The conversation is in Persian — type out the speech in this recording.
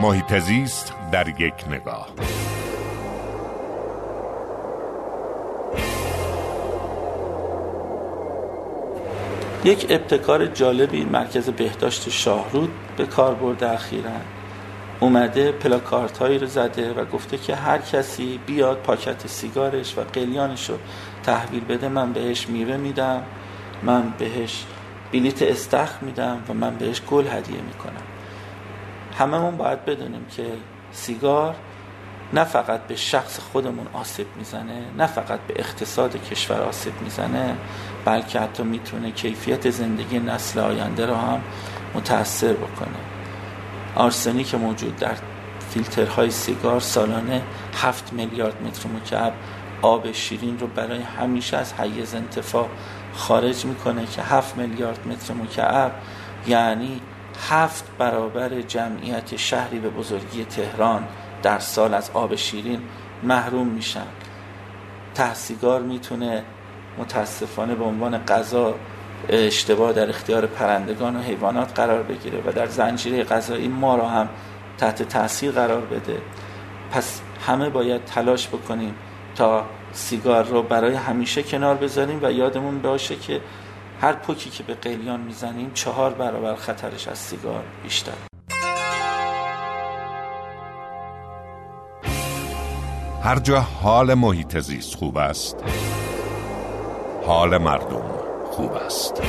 محیط زیست در یک نگاه. یک ابتکار جالبی مرکز بهداشت شاهرود به کار برده اخیرا. اومده پلاکارت هایی رو زده و گفته که هر کسی بیاد پاکت سیگارش و قلیانش رو تحویل بده من بهش میوه میدم من بهش بلیت استخ میدم و من بهش گل هدیه می‌کنم. هممون باید بدونیم که سیگار نه فقط به شخص خودمون آسیب می‌زنه نه فقط به اقتصاد کشور آسیب می‌زنه بلکه حتی می‌تونه کیفیت زندگی نسل آینده رو هم متاثر بکنه. آرسنی که موجود در فیلترهای سیگار سالانه 7 میلیارد متر مکعب آب شیرین رو برای همیشه از حیز انتفاع خارج می‌کنه که 7 میلیارد متر مکعب یعنی هفت برابر جمعیت شهری به بزرگی تهران در سال از آب شیرین محروم میشن. تحصیگار می‌تونه متاسفانه به عنوان غذا اشتباه در اختیار پرندگان و حیوانات قرار بگیره و در زنجیره غذایی ما را هم تحت تاثیر قرار بده. پس همه باید تلاش بکنیم تا سیگار رو برای همیشه کنار بذاریم و یادمون باشه که هر پوکی که به قلیان می‌زنیم چهار برابر خطرش از سیگار بیشتر. هر جا حال محیط زیست خوب است حال مردم خوب است.